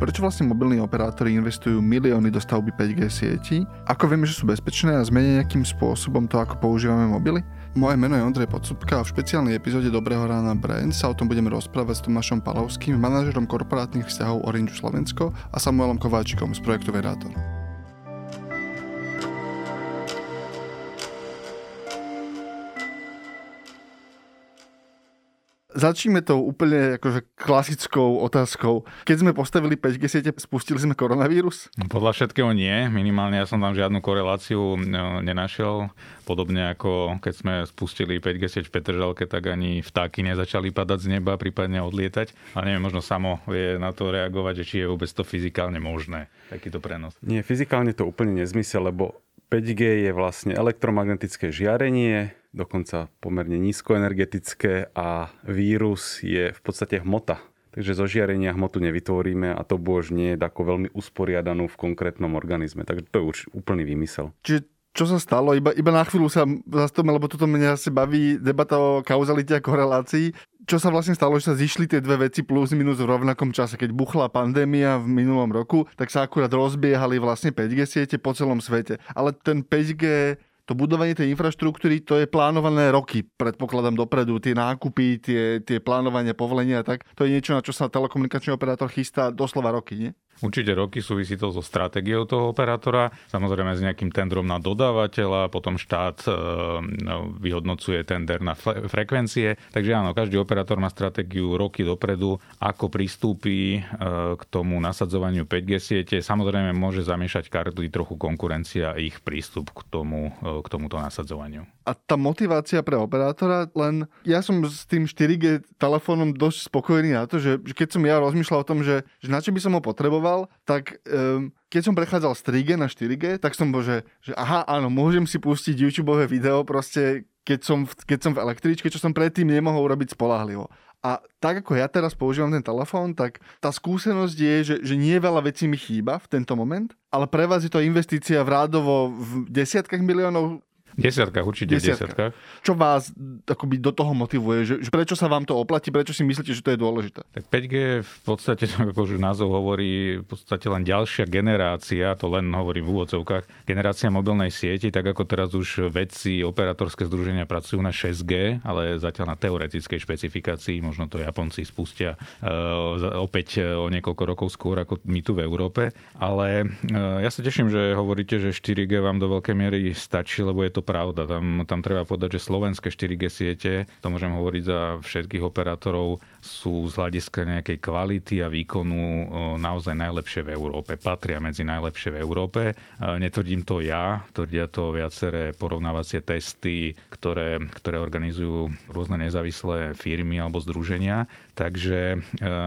Prečo vlastne mobilní operátori investujú milióny do stavby 5G sieti? Ako vieme, že sú bezpečné a zmenia nejakým spôsobom to, ako používame mobily? Moje meno je Ondrej Podsúbka a v špeciálnej epizóde Dobrého rána Brand sa o tom budeme rozprávať s Tomášom Palovským, manažerom korporátnych vzťahov Orange Slovensko a Samuelom Kováčikom z projektu Verátor. Začneme tou úplne akože klasickou otázkou. Keď sme postavili 5G siete, spustili sme koronavírus? Podľa všetkého nie. Minimálne ja som tam žiadnu koreláciu no, nenašiel. Podobne ako keď sme spustili 5G sieť v Petržalke, tak ani vtáky nezačali padať z neba, prípadne odlietať. A neviem, možno samo vie na to reagovať, že či je vôbec to fyzikálne možné, takýto prenos. Nie, fyzikálne to úplne nezmysel, lebo 5G je vlastne elektromagnetické žiarenie, dokonca pomerne nízkoenergetické a vírus je v podstate hmota. Takže zo žiarenia hmotu nevytvoríme a to už nie je ako veľmi usporiadanú v konkrétnom organizme. Takže to je už úplný výmysel. Čiže čo sa stalo? Iba, iba na chvíľu sa zastavíme, lebo toto mňa asi baví debata o kauzalite a korelácii. Čo sa vlastne stalo, že sa zišli tie dve veci plus minus v rovnakom čase. Keď buchla pandémia v minulom roku, tak sa akurát rozbiehali vlastne 5G siete po celom svete. Ale ten 5G to budovanie tej infraštruktúry, to je plánované roky, predpokladám dopredu, tie nákupy, tie, tie plánovania, povolenia, tak to je niečo, na čo sa telekomunikačný operátor chystá doslova roky, nie? Určite roky súvisí to so stratégiou toho operátora, samozrejme s nejakým tendrom na dodávateľa, potom štát e, no, vyhodnocuje tender na frekvencie. Takže áno, každý operátor má stratégiu roky dopredu, ako pristúpi e, k tomu nasadzovaniu 5G siete. Samozrejme môže zamiešať karty trochu konkurencia a ich prístup k, tomu, e, k tomuto nasadzovaniu. A tá motivácia pre operátora, len ja som s tým 4G telefónom dosť spokojný na to, že keď som ja rozmýšľal o tom, že, že na čo by som ho potreboval, tak um, keď som prechádzal z 3G na 4G, tak som bol, že, že aha, áno, môžem si pustiť YouTube video proste, keď som, v, keď som v električke, čo som predtým nemohol urobiť spolahlivo. A tak ako ja teraz používam ten telefón, tak tá skúsenosť je, že, že nie veľa vecí mi chýba v tento moment, ale pre vás je to investícia v rádovo v desiatkách miliónov Desiatkách, určite desiatkách. Čo vás akoby do toho motivuje? Že, že prečo sa vám to oplatí? Prečo si myslíte, že to je dôležité? Tak 5G v podstate, ako už názov hovorí, v podstate len ďalšia generácia, to len hovorím v úvodzovkách, generácia mobilnej sieti, tak ako teraz už vedci, operátorské združenia pracujú na 6G, ale zatiaľ na teoretickej špecifikácii, možno to Japonci spustia uh, opäť o niekoľko rokov skôr ako my tu v Európe. Ale uh, ja sa teším, že hovoríte, že 4G vám do veľkej miery stačí, lebo je to to pravda. Tam, tam treba povedať, že slovenské 4G siete, to môžem hovoriť za všetkých operátorov, sú z hľadiska nejakej kvality a výkonu naozaj najlepšie v Európe. Patria medzi najlepšie v Európe. Netvrdím to ja, tvrdia to viaceré porovnávacie testy, ktoré, ktoré organizujú rôzne nezávislé firmy alebo združenia. Takže e,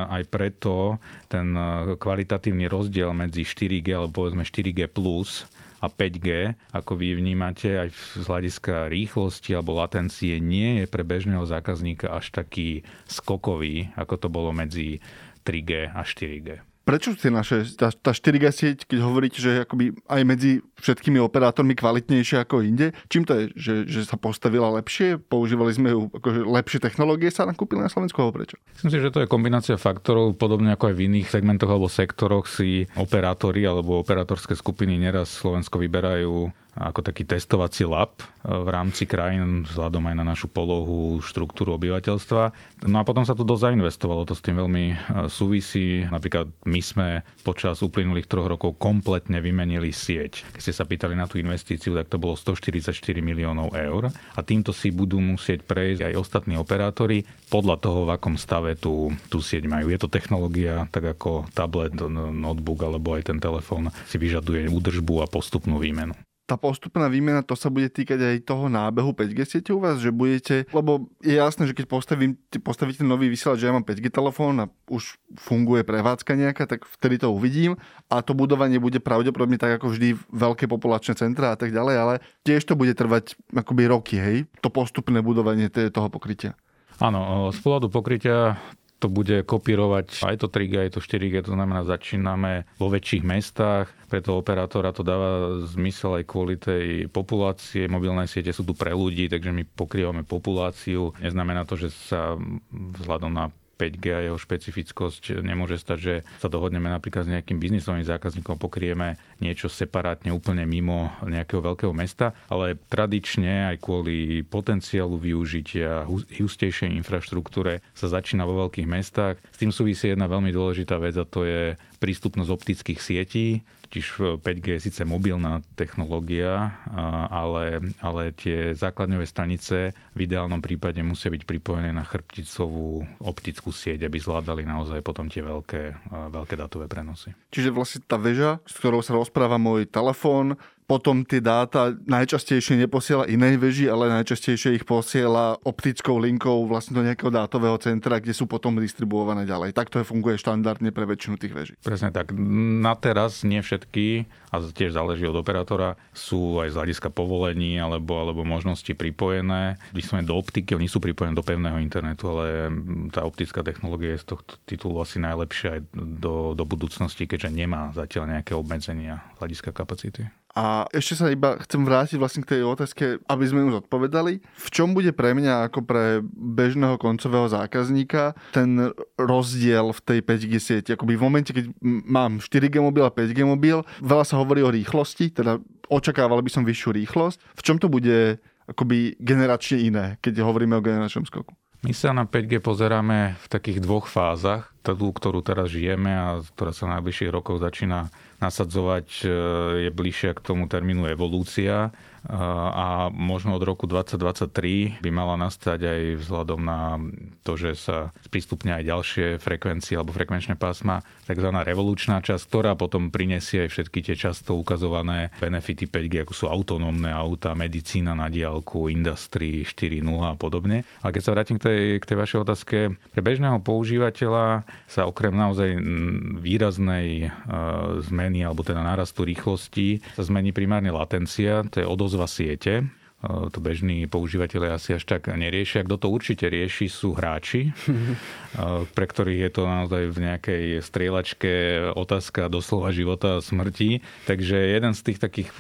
aj preto ten e, kvalitatívny rozdiel medzi 4G alebo povedzme 4G plus a 5G, ako vy vnímate aj z hľadiska rýchlosti alebo latencie, nie je pre bežného zákazníka až taký skokový, ako to bolo medzi 3G a 4G prečo tie naše, tá, tá 4G sieť, keď hovoríte, že akoby aj medzi všetkými operátormi kvalitnejšia ako inde, čím to je? Že, že sa postavila lepšie? Používali sme ju, akože lepšie technológie sa nakúpili na Slovensku, alebo prečo? Myslím si, že to je kombinácia faktorov, podobne ako aj v iných segmentoch alebo sektoroch si operátori alebo operátorské skupiny neraz Slovensko vyberajú ako taký testovací lab e, v rámci krajín vzhľadom aj na našu polohu, štruktúru obyvateľstva. No a potom sa tu dosť zainvestovalo, to s tým veľmi e, súvisí. Napríklad my sme počas uplynulých troch rokov kompletne vymenili sieť. Keď ste sa pýtali na tú investíciu, tak to bolo 144 miliónov eur a týmto si budú musieť prejsť aj ostatní operátori podľa toho, v akom stave tú, tú sieť majú. Je to technológia, tak ako tablet, notebook alebo aj ten telefón si vyžaduje údržbu a postupnú výmenu tá postupná výmena, to sa bude týkať aj toho nábehu 5G siete u vás, že budete, lebo je jasné, že keď postavím, postavíte nový vysielač, že ja mám 5G telefón a už funguje prevádzka nejaká, tak vtedy to uvidím a to budovanie bude pravdepodobne tak ako vždy veľké populačné centra a tak ďalej, ale tiež to bude trvať akoby roky, hej, to postupné budovanie toho pokrytia. Áno, z pohľadu pokrytia to bude kopírovať aj to 3G, aj to 4G, to znamená začíname vo väčších mestách, preto operátora to dáva zmysel aj kvôli tej populácie. Mobilné siete sú tu pre ľudí, takže my pokrývame populáciu. Neznamená to, že sa vzhľadom na 5G a jeho špecifickosť. Nemôže stať, že sa dohodneme napríklad s nejakým biznisovým zákazníkom, pokrieme niečo separátne úplne mimo nejakého veľkého mesta, ale tradične aj kvôli potenciálu využitia hustejšej infraštruktúre sa začína vo veľkých mestách. S tým súvisí jedna veľmi dôležitá vec a to je prístupnosť optických sietí, Totiž 5G je síce mobilná technológia, ale, ale tie základňové stanice v ideálnom prípade musia byť pripojené na chrbticovú optickú sieť, aby zvládali naozaj potom tie veľké, veľké datové prenosy. Čiže vlastne tá väža, s ktorou sa rozpráva môj telefón, potom tie dáta najčastejšie neposiela inej veži, ale najčastejšie ich posiela optickou linkou vlastne do nejakého dátového centra, kde sú potom distribuované ďalej. Takto je funguje štandardne pre väčšinu tých veží. Presne tak. Na teraz nie všetky, a tiež záleží od operátora, sú aj z hľadiska povolení alebo, alebo možnosti pripojené. Vyslovene do optiky, oni sú pripojené do pevného internetu, ale tá optická technológia je z tohto titulu asi najlepšia aj do, do budúcnosti, keďže nemá zatiaľ nejaké obmedzenia hľadiska kapacity. A ešte sa iba chcem vrátiť vlastne k tej otázke, aby sme ju zodpovedali. V čom bude pre mňa ako pre bežného koncového zákazníka ten rozdiel v tej 5G sieti? Akoby v momente, keď mám 4G mobil a 5G mobil, veľa sa hovorí o rýchlosti, teda očakával by som vyššiu rýchlosť. V čom to bude akoby generačne iné, keď hovoríme o generačnom skoku? My sa na 5G pozeráme v takých dvoch fázach. Tú, ktorú teraz žijeme a ktorá sa najbližších rokoch začína nasadzovať, e, je bližšia k tomu termínu evolúcia a možno od roku 2023 by mala nastať aj vzhľadom na to, že sa sprístupnia aj ďalšie frekvencie alebo frekvenčné pásma, tzv. revolučná časť, ktorá potom prinesie aj všetky tie často ukazované benefity 5G, ako sú autonómne auta, medicína na diálku, Industry 4.0 a podobne. A keď sa vrátim k tej, k tej vašej otázke, pre bežného používateľa sa okrem naozaj výraznej e, zmeny alebo teda nárastu rýchlosti sa zmení primárne latencia, to je odoz odozva siete to bežní používateľe asi až tak neriešia. Kto to určite rieši, sú hráči, pre ktorých je to naozaj v nejakej strieľačke otázka doslova života a smrti. Takže jeden z tých takých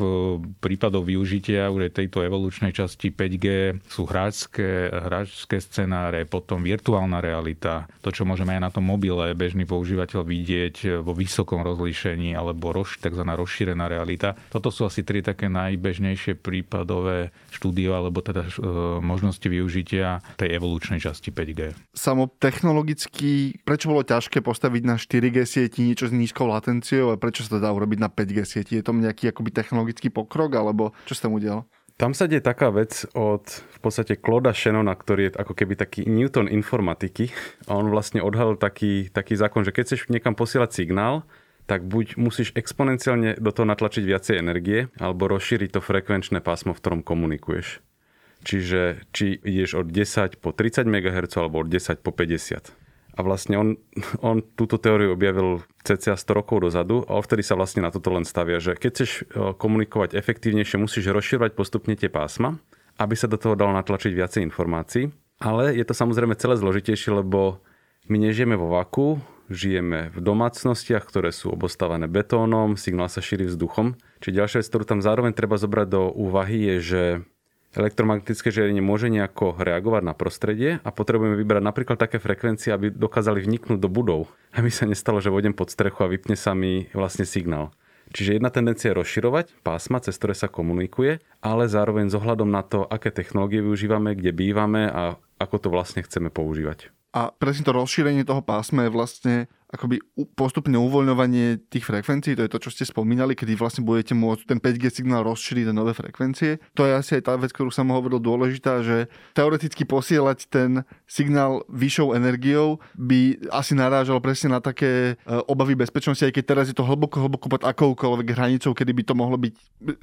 prípadov využitia už tejto evolučnej časti 5G sú hráčské, hráčské scenáre, potom virtuálna realita, to, čo môžeme aj na tom mobile bežný používateľ vidieť vo vysokom rozlíšení alebo roz, tzv. rozšírená realita. Toto sú asi tri také najbežnejšie prípadové štúdio alebo teda e, možnosti využitia tej evolučnej časti 5G. Samo technologicky, prečo bolo ťažké postaviť na 4G sieti niečo s nízkou latenciou a prečo sa to dá urobiť na 5G sieti? Je to nejaký akoby technologický pokrok alebo čo sa tam udialo? Tam sa deje taká vec od v podstate Kloda Shannona, ktorý je ako keby taký Newton informatiky. A on vlastne odhalil taký, taký zákon, že keď chceš niekam posielať signál, tak buď musíš exponenciálne do toho natlačiť viacej energie, alebo rozšíriť to frekvenčné pásmo, v ktorom komunikuješ. Čiže či ideš od 10 po 30 MHz alebo od 10 po 50. A vlastne on, on túto teóriu objavil cca 100 rokov dozadu a vtedy sa vlastne na toto len stavia, že keď chceš e, komunikovať efektívnejšie, musíš rozširovať postupne tie pásma, aby sa do toho dalo natlačiť viacej informácií. Ale je to samozrejme celé zložitejšie, lebo my nežijeme vo vaku, žijeme v domácnostiach, ktoré sú obostávané betónom, signál sa šíri vzduchom. Čiže ďalšia vec, ktorú tam zároveň treba zobrať do úvahy, je, že elektromagnetické žiarenie môže nejako reagovať na prostredie a potrebujeme vybrať napríklad také frekvencie, aby dokázali vniknúť do budov. Aby sa nestalo, že vodem pod strechu a vypne sa mi vlastne signál. Čiže jedna tendencia je rozširovať pásma, cez ktoré sa komunikuje, ale zároveň s na to, aké technológie využívame, kde bývame a ako to vlastne chceme používať. A presne to rozšírenie toho pásma je vlastne akoby postupné uvoľňovanie tých frekvencií, to je to, čo ste spomínali, kedy vlastne budete môcť ten 5G signál rozšíriť na nové frekvencie. To je asi aj tá vec, ktorú som hovoril dôležitá, že teoreticky posielať ten signál vyššou energiou by asi narážal presne na také e, obavy bezpečnosti, aj keď teraz je to hlboko, hlboko pod akoukoľvek hranicou, kedy by to mohlo byť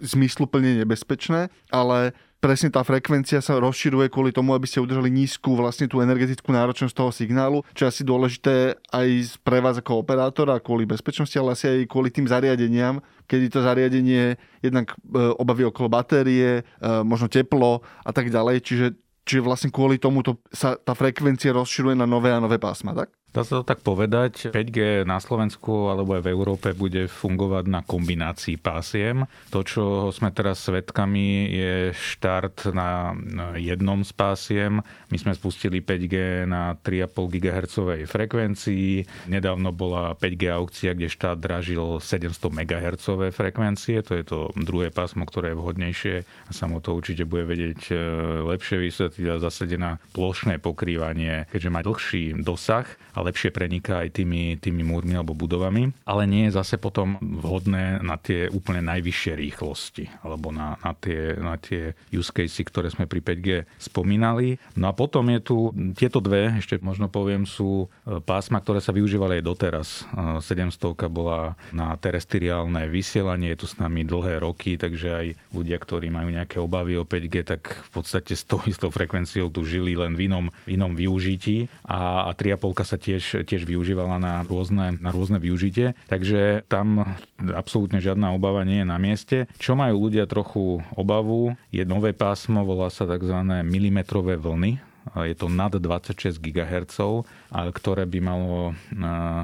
zmysluplne nebezpečné, ale presne tá frekvencia sa rozširuje kvôli tomu, aby ste udržali nízku vlastne tú energetickú náročnosť toho signálu, čo je asi dôležité aj pre vás ako operátora kvôli bezpečnosti, ale asi aj kvôli tým zariadeniam, kedy to zariadenie jednak e, obavy okolo batérie, e, možno teplo a tak ďalej, čiže Čiže vlastne kvôli tomu to sa tá frekvencia rozširuje na nové a nové pásma, tak? Dá sa to tak povedať, 5G na Slovensku alebo aj v Európe bude fungovať na kombinácii pásiem. To, čo sme teraz svedkami, je štart na jednom z pásiem. My sme spustili 5G na 3,5 GHz frekvencii. Nedávno bola 5G aukcia, kde štát dražil 700 MHz frekvencie. To je to druhé pásmo, ktoré je vhodnejšie a samo to určite bude vedieť e, lepšie vysvetliť a zasede na plošné pokrývanie, keďže má dlhší dosah lepšie preniká aj tými, tými múrmi alebo budovami, ale nie je zase potom vhodné na tie úplne najvyššie rýchlosti alebo na, na, tie, na tie use casey, ktoré sme pri 5G spomínali. No a potom je tu, tieto dve, ešte možno poviem, sú e, pásma, ktoré sa využívali aj doteraz. 700 e, bola na terestriálne vysielanie, je tu s nami dlhé roky, takže aj ľudia, ktorí majú nejaké obavy o 5G, tak v podstate s tou istou frekvenciou tu žili len v inom, inom využití a, a 3,5 sa tiež, tiež využívala na rôzne, na rôzne využitie. Takže tam absolútne žiadna obava nie je na mieste. Čo majú ľudia trochu obavu, je nové pásmo, volá sa tzv. milimetrové vlny, je to nad 26 GHz, ktoré by malo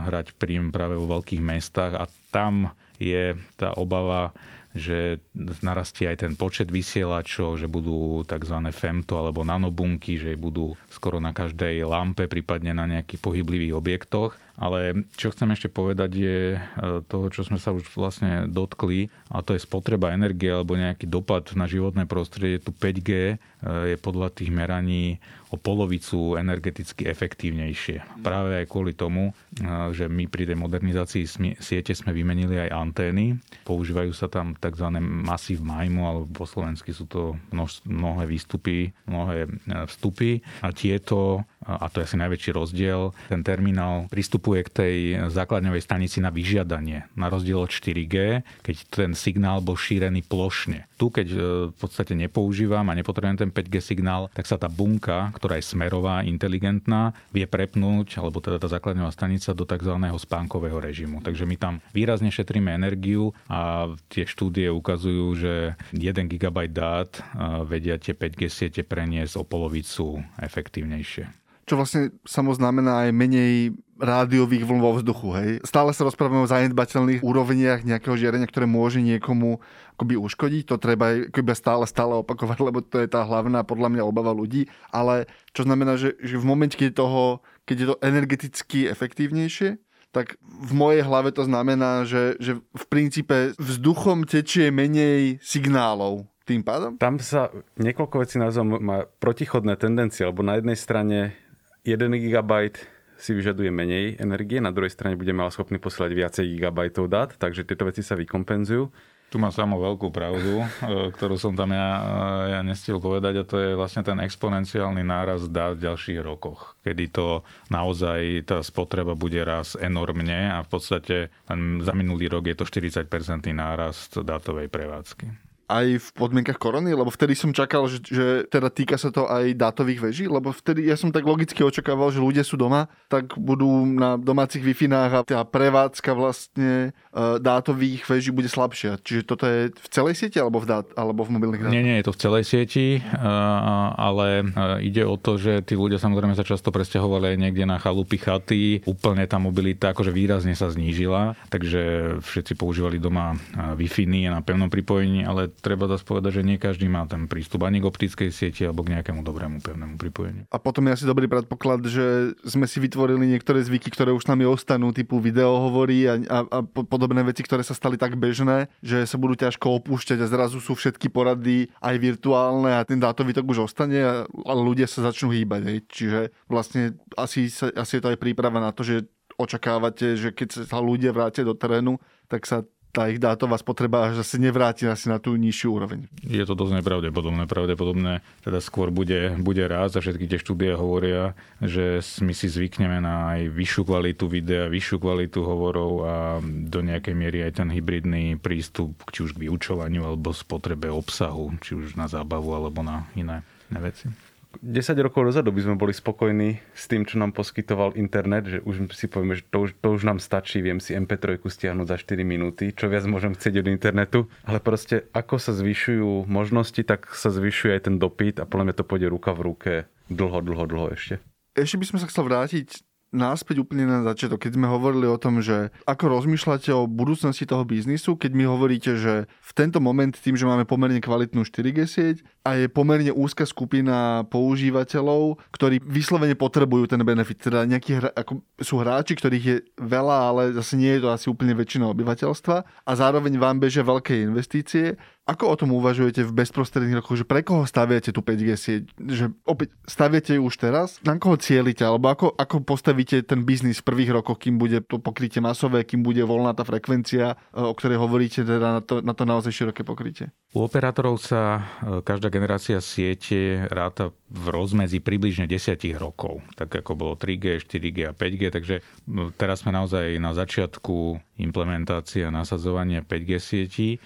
hrať prím práve vo veľkých mestách a tam je tá obava že narastie aj ten počet vysielačov, že budú tzv. femto alebo nanobunky, že budú skoro na každej lampe, prípadne na nejakých pohyblivých objektoch. Ale čo chcem ešte povedať je e, toho, čo sme sa už vlastne dotkli, a to je spotreba energie alebo nejaký dopad na životné prostredie. Tu 5G e, je podľa tých meraní o polovicu energeticky efektívnejšie. Práve aj kvôli tomu, že my pri tej modernizácii siete sme vymenili aj antény. Používajú sa tam tzv. masív majmu, alebo po slovensky sú to mnohé výstupy, mnohé e, vstupy. A tieto a to je asi najväčší rozdiel, ten terminál pristupuje k tej základňovej stanici na vyžiadanie, na rozdiel od 4G, keď ten signál bol šírený plošne. Tu, keď e, v podstate nepoužívam a nepotrebujem ten 5G signál, tak sa tá bunka, ktorá je smerová, inteligentná, vie prepnúť, alebo teda tá základňová stanica do tzv. spánkového režimu. Takže my tam výrazne šetríme energiu a tie štúdie ukazujú, že 1 GB dát e, vedia tie 5G siete preniesť o polovicu efektívnejšie čo vlastne samo znamená aj menej rádiových vln vo vzduchu. Hej. Stále sa rozprávame o zanedbateľných úrovniach nejakého žiarenia, ktoré môže niekomu akoby uškodiť. To treba akoby stále, stále opakovať, lebo to je tá hlavná podľa mňa obava ľudí. Ale čo znamená, že, že v momente, keď toho, keď je to energeticky efektívnejšie, tak v mojej hlave to znamená, že, že v princípe vzduchom tečie menej signálov tým pádom? Tam sa niekoľko vecí nazvom má protichodné tendencie, lebo na jednej strane 1 GB si vyžaduje menej energie, na druhej strane budeme ale schopní posielať viacej gigabajtov dát, takže tieto veci sa vykompenzujú. Tu má samo veľkú pravdu, e, ktorú som tam ja, e, ja nestil povedať a to je vlastne ten exponenciálny náraz dát v ďalších rokoch, kedy to naozaj tá spotreba bude raz enormne a v podstate za minulý rok je to 40% nárast dátovej prevádzky aj v podmienkach korony? Lebo vtedy som čakal, že, že teda týka sa to aj dátových veží, lebo vtedy ja som tak logicky očakával, že ľudia sú doma, tak budú na domácich wi a tá prevádzka vlastne e, dátových veží bude slabšia. Čiže toto je v celej sieti alebo v, dát, alebo v mobilných dátach? Nie, nie, je to v celej sieti, e, ale e, ide o to, že tí ľudia samozrejme sa často presťahovali niekde na chalupy chaty. Úplne tá mobilita akože výrazne sa znížila, takže všetci používali doma Wi-Fi na pevnom pripojení, ale treba zase povedať, že nie každý má ten prístup ani k optickej sieti alebo k nejakému dobrému pevnému pripojeniu. A potom je asi dobrý predpoklad, že sme si vytvorili niektoré zvyky, ktoré už nami ostanú, typu videohovory a, a, a podobné veci, ktoré sa stali tak bežné, že sa budú ťažko opúšťať a zrazu sú všetky porady aj virtuálne a ten dátový tok už ostane, ale ľudia sa začnú hýbať. Hej. Čiže vlastne asi, asi je to aj príprava na to, že očakávate, že keď sa ľudia vrátia do terénu, tak sa tá ich dátová spotreba až asi nevráti asi na tú nižšiu úroveň. Je to dosť nepravdepodobné. Pravdepodobné teda skôr bude, bude raz a všetky tie štúdie hovoria, že my si zvykneme na aj vyššiu kvalitu videa, vyššiu kvalitu hovorov a do nejakej miery aj ten hybridný prístup či už k vyučovaniu alebo spotrebe obsahu, či už na zábavu alebo na iné, iné veci. 10 rokov dozadu by sme boli spokojní s tým, čo nám poskytoval internet, že už si povieme, že to už, to už nám stačí, viem si MP3 stiahnuť za 4 minúty, čo viac môžem chcieť od internetu. Ale proste ako sa zvyšujú možnosti, tak sa zvyšuje aj ten dopyt a podľa mňa to pôjde ruka v ruke dlho, dlho, dlho ešte. Ešte by sme sa chcel vrátiť náspäť úplne na začiatok, keď sme hovorili o tom, že ako rozmýšľate o budúcnosti toho biznisu, keď mi hovoríte, že v tento moment tým, že máme pomerne kvalitnú 4G sieť a je pomerne úzka skupina používateľov, ktorí vyslovene potrebujú ten benefit. Teda nejakí hra, ako sú hráči, ktorých je veľa, ale zase nie je to asi úplne väčšina obyvateľstva a zároveň vám bežia veľké investície ako o tom uvažujete v bezprostredných rokoch, že pre koho staviate tú 5G sieť? Že opäť staviate ju už teraz? Na koho cieľite? Alebo ako, ako postavíte ten biznis v prvých rokoch, kým bude to pokrytie masové, kým bude voľná tá frekvencia, e, o ktorej hovoríte, teda na to, na to naozaj široké pokrytie? U operátorov sa e, každá generácia siete ráta v rozmedzi približne 10 rokov. Tak ako bolo 3G, 4G a 5G, takže teraz sme naozaj na začiatku implementácie a nasadzovania 5G sietí. E,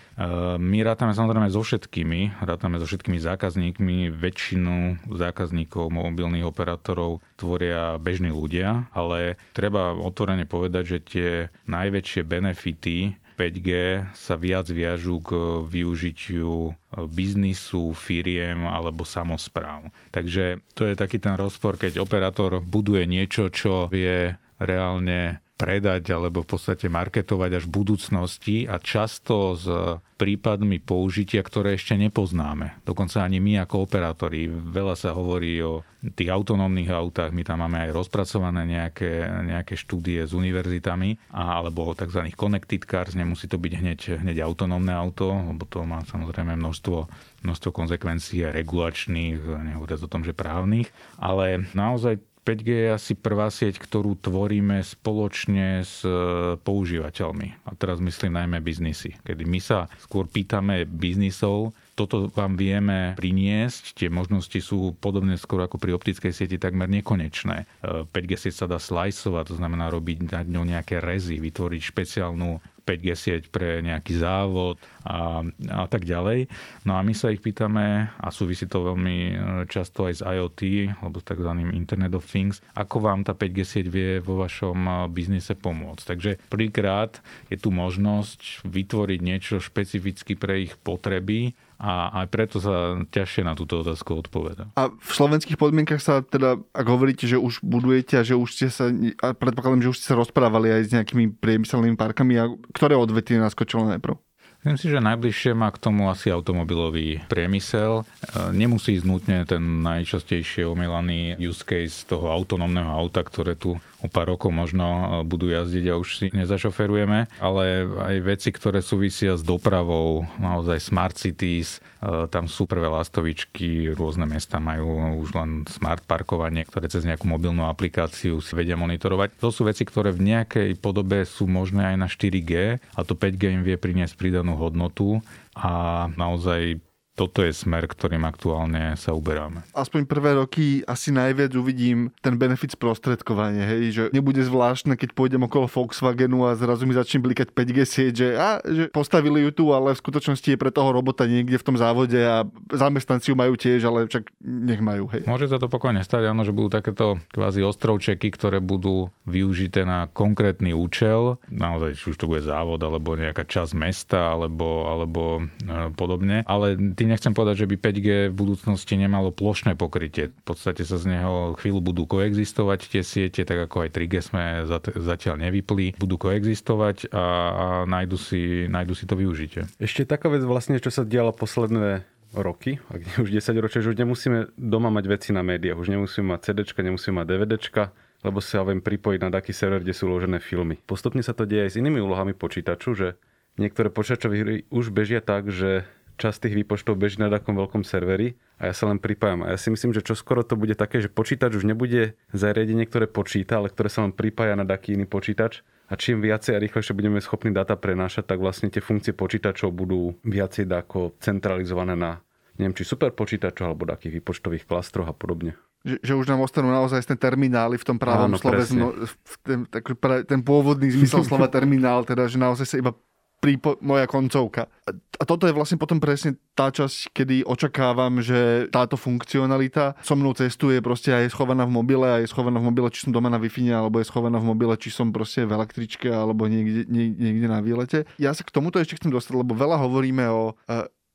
my rátame samozrejme so všetkými, rátame so všetkými zákazníkmi. Väčšinu zákazníkov mobilných operátorov tvoria bežní ľudia, ale treba otvorene povedať, že tie najväčšie benefity 5G sa viac viažú k využitiu biznisu, firiem alebo samozpráv. Takže to je taký ten rozpor, keď operátor buduje niečo, čo vie reálne predať alebo v podstate marketovať až v budúcnosti a často s prípadmi použitia, ktoré ešte nepoznáme. Dokonca ani my ako operátori. Veľa sa hovorí o tých autonómnych autách, my tam máme aj rozpracované nejaké, nejaké štúdie s univerzitami a, alebo tzv. connected cars, nemusí to byť hneď, hneď autonómne auto, lebo to má samozrejme množstvo, množstvo konsekvencií regulačných, nehovoriac o tom, že právnych, ale naozaj 5G je asi prvá sieť, ktorú tvoríme spoločne s e, používateľmi. A teraz myslím najmä biznisy. Kedy my sa skôr pýtame biznisov, toto vám vieme priniesť. Tie možnosti sú podobné skoro ako pri optickej sieti takmer nekonečné. 5G e, sieť sa dá slajsovať, to znamená robiť nad ňou nejaké rezy, vytvoriť špeciálnu 5G sieť pre nejaký závod a, a tak ďalej. No a my sa ich pýtame, a súvisí to veľmi e, často aj s IoT, alebo s tzv. Internet of Things, ako vám tá 5G sieť vie vo vašom e, biznise pomôcť. Takže prvýkrát je tu možnosť vytvoriť niečo špecificky pre ich potreby, a aj preto sa ťažšie na túto otázku odpoveda. A v slovenských podmienkach sa teda, ak hovoríte, že už budujete a že už ste sa, a predpokladám, že už ste sa rozprávali aj s nejakými priemyselnými parkami, a ktoré odvetie naskočilo najprv? Myslím si, že najbližšie má k tomu asi automobilový priemysel. E, nemusí ísť nutne ten najčastejšie omielaný use case toho autonómneho auta, ktoré tu o pár rokov možno e, budú jazdiť a už si nezašoferujeme, ale aj veci, ktoré súvisia s dopravou, naozaj smart cities, e, tam sú prvé lastovičky, rôzne mesta majú už len smart parkovanie, ktoré cez nejakú mobilnú aplikáciu si vedia monitorovať. To sú veci, ktoré v nejakej podobe sú možné aj na 4G a to 5G im vie priniesť pridanú hodnotu a naozaj toto je smer, ktorým aktuálne sa uberáme. Aspoň prvé roky asi najviac uvidím ten benefit sprostredkovania, hej, že nebude zvláštne, keď pôjdem okolo Volkswagenu a zrazu mi začne blikať 5G sieť, že, a, že postavili ju tu, ale v skutočnosti je pre toho robota niekde v tom závode a zamestnanci ju majú tiež, ale však nech majú. Hej. Môže sa to pokojne stať, áno, že budú takéto kvázi ostrovčeky, ktoré budú využité na konkrétny účel, naozaj, či už to bude závod, alebo nejaká časť mesta, alebo, alebo e, podobne, ale ty nechcem povedať, že by 5G v budúcnosti nemalo plošné pokrytie. V podstate sa z neho chvíľu budú koexistovať tie siete, tak ako aj 3G sme zatiaľ nevypli. Budú koexistovať a, a nájdu, si, nájdu si to využitie. Ešte taká vec vlastne, čo sa dialo posledné roky, ak nie už 10 ročia, že už nemusíme doma mať veci na médiách, už nemusíme mať CD, nemusíme mať DVD, lebo sa viem pripojiť na taký server, kde sú uložené filmy. Postupne sa to deje aj s inými úlohami počítaču, že niektoré počítačové hry už bežia tak, že časť tých výpočtov beží na takom veľkom serveri a ja sa len pripájam. A ja si myslím, že čo skoro to bude také, že počítač už nebude zariadenie, ktoré počíta, ale ktoré sa len pripája na taký iný počítač. A čím viacej a rýchlejšie budeme schopní data prenášať, tak vlastne tie funkcie počítačov budú viacej ako centralizované na neviem, či super počítačov alebo takých výpočtových klastroch a podobne. Že, že už nám ostanú naozaj ten terminály v tom pravom slove, no, ten, tak, ten pôvodný zmysel slova terminál, teda že naozaj sa iba prípo- moja koncovka. A toto je vlastne potom presne tá časť, kedy očakávam, že táto funkcionalita so mnou cestuje proste aj schovaná v mobile, aj schovaná v mobile, či som doma na wi alebo je schovaná v mobile, či som proste v električke alebo niekde, niekde na výlete. Ja sa k tomuto ešte chcem dostať, lebo veľa hovoríme o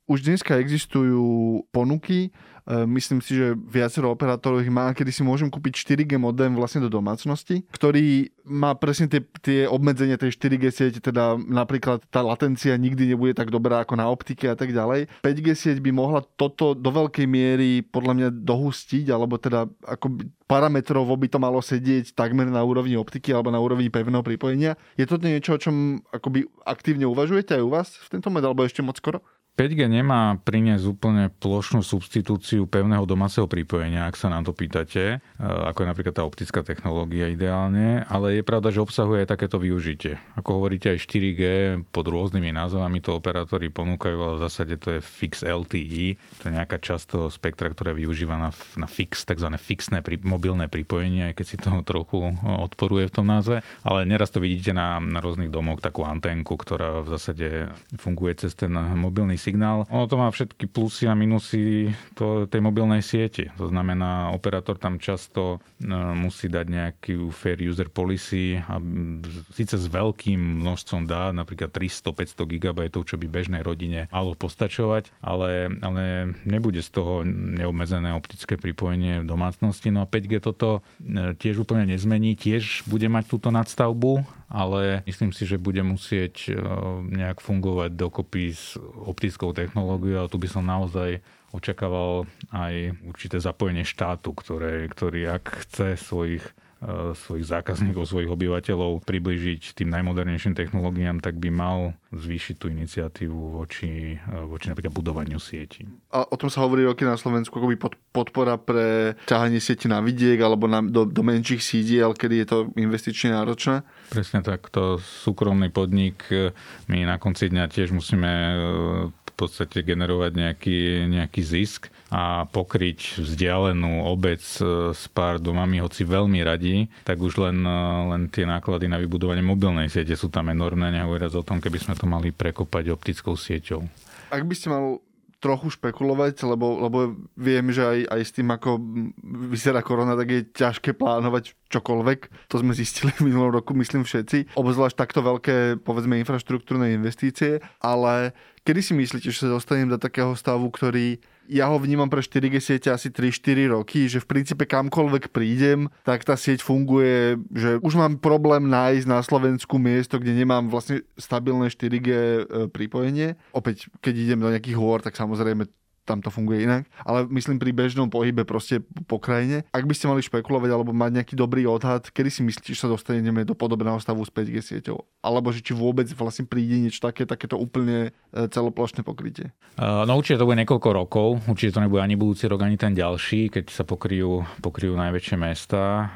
už dneska existujú ponuky, e, myslím si, že viacero operátorov ich má, kedy si môžem kúpiť 4G modem vlastne do domácnosti, ktorý má presne tie, tie obmedzenia tej 4G siete, teda napríklad tá latencia nikdy nebude tak dobrá ako na optike a tak ďalej. 5G sieť by mohla toto do veľkej miery podľa mňa dohustiť, alebo teda ako parametrovo by to malo sedieť takmer na úrovni optiky alebo na úrovni pevného pripojenia. Je to niečo, o čom akoby aktívne uvažujete aj u vás v tento moment, alebo ešte moc skoro? 5G nemá priniesť úplne plošnú substitúciu pevného domáceho pripojenia, ak sa nám to pýtate, e, ako je napríklad tá optická technológia ideálne, ale je pravda, že obsahuje aj takéto využitie. Ako hovoríte aj 4G pod rôznymi názvami to operátori ponúkajú, ale v zásade to je fix LTE, to je nejaká časť toho spektra, ktorá je využívaná na fix, tzv. fixné pri, mobilné pripojenie, aj keď si to trochu e, odporuje v tom názve, ale neraz to vidíte na, na rôznych domoch, takú anténku, ktorá v zásade funguje cez ten mobilný signál. Ono to má všetky plusy a minusy to, tej mobilnej siete. To znamená, operátor tam často e, musí dať nejaký fair user policy a síce s veľkým množstvom dát, napríklad 300-500 GB, čo by bežnej rodine malo postačovať, ale, ale nebude z toho neobmedzené optické pripojenie v domácnosti. No a 5G toto e, tiež úplne nezmení, tiež bude mať túto nadstavbu, ale myslím si, že bude musieť e, nejak fungovať dokopy s optickou technológiou a tu by som naozaj očakával aj určité zapojenie štátu, ktoré, ktorý ak chce svojich svojich zákazníkov, svojich obyvateľov približiť tým najmodernejším technológiám, tak by mal zvýšiť tú iniciatívu voči, e, voči napríklad budovaniu sieti. A o tom sa hovorí roky na Slovensku, ako by podpora pre ťahanie sieti na vidiek alebo na, do, do menších sídiel, kedy je to investične náročné? Presne tak, to súkromný podnik, e, my na konci dňa tiež musíme podstate generovať nejaký, nejaký zisk a pokryť vzdialenú obec e, s pár domami, hoci veľmi radi, tak už len, e, len tie náklady na vybudovanie mobilnej siete sú tam enormné, nehovoriac o tom, keby sme to mali prekopať optickou sieťou. Ak by ste mal trochu špekulovať, lebo, lebo viem, že aj, aj s tým, ako vyzerá korona, tak je ťažké plánovať čokoľvek. To sme zistili v minulom roku, myslím všetci. Obzvlášť takto veľké, povedzme, infraštruktúrne investície. Ale kedy si myslíte, že sa dostanem do takého stavu, ktorý ja ho vnímam pre 4G siete asi 3-4 roky, že v princípe kamkoľvek prídem, tak tá sieť funguje, že už mám problém nájsť na Slovensku miesto, kde nemám vlastne stabilné 4G e, pripojenie. Opäť, keď idem do nejakých hôr, tak samozrejme tam to funguje inak, ale myslím pri bežnom pohybe proste po krajine. Ak by ste mali špekulovať alebo mať nejaký dobrý odhad, kedy si myslíte, že sa dostaneme do podobného stavu s 5G sieťou? Alebo že či vôbec vlastne príde niečo také, takéto úplne e, celoplošné pokrytie? Uh, no určite to bude niekoľko rokov, určite to nebude ani budúci rok, ani ten ďalší, keď sa pokryjú, pokryjú najväčšie mesta,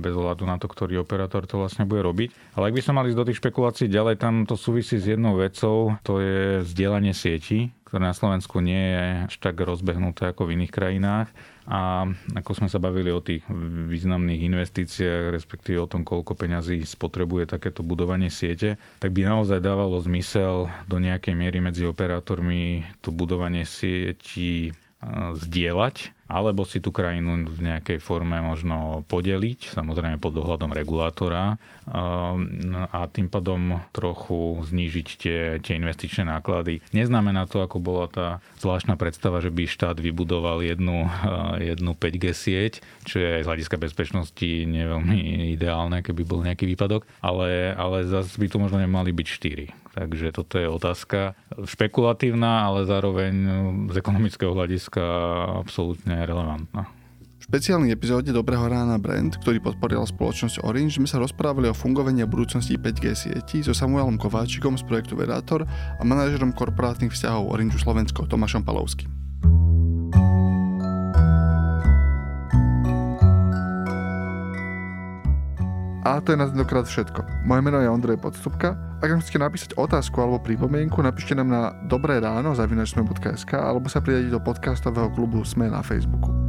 bez ohľadu na to, ktorý operátor to vlastne bude robiť. Ale ak by som mali ísť do tých špekulácií ďalej, tam to súvisí s jednou vecou, to je zdieľanie sieti ktoré na Slovensku nie je až tak rozbehnuté ako v iných krajinách. A ako sme sa bavili o tých významných investíciách, respektíve o tom, koľko peňazí spotrebuje takéto budovanie siete, tak by naozaj dávalo zmysel do nejakej miery medzi operátormi to budovanie sieti zdieľať alebo si tú krajinu v nejakej forme možno podeliť, samozrejme pod dohľadom regulátora a tým pádom trochu znížiť tie, tie investičné náklady. Neznamená to, ako bola tá zvláštna predstava, že by štát vybudoval jednu, jednu 5G sieť, čo je aj z hľadiska bezpečnosti neveľmi ideálne, keby bol nejaký výpadok, ale, ale zase by to možno nemali byť 4 Takže toto je otázka špekulatívna, ale zároveň z ekonomického hľadiska absolútne relevantná. V špeciálnej epizóde Dobrého rána Brand, ktorý podporila spoločnosť Orange, sme sa rozprávali o fungovaní a budúcnosti 5G sieti so Samuelom Kováčikom z projektu Vedátor a manažerom korporátnych vzťahov Orange Slovensko Tomášom Palovským. A to je na tentokrát všetko. Moje meno je Ondrej Podstupka. Ak nám chcete napísať otázku alebo pripomienku, napíšte nám na dobré ráno zavinačsme.sk alebo sa pridajte do podcastového klubu Sme na Facebooku.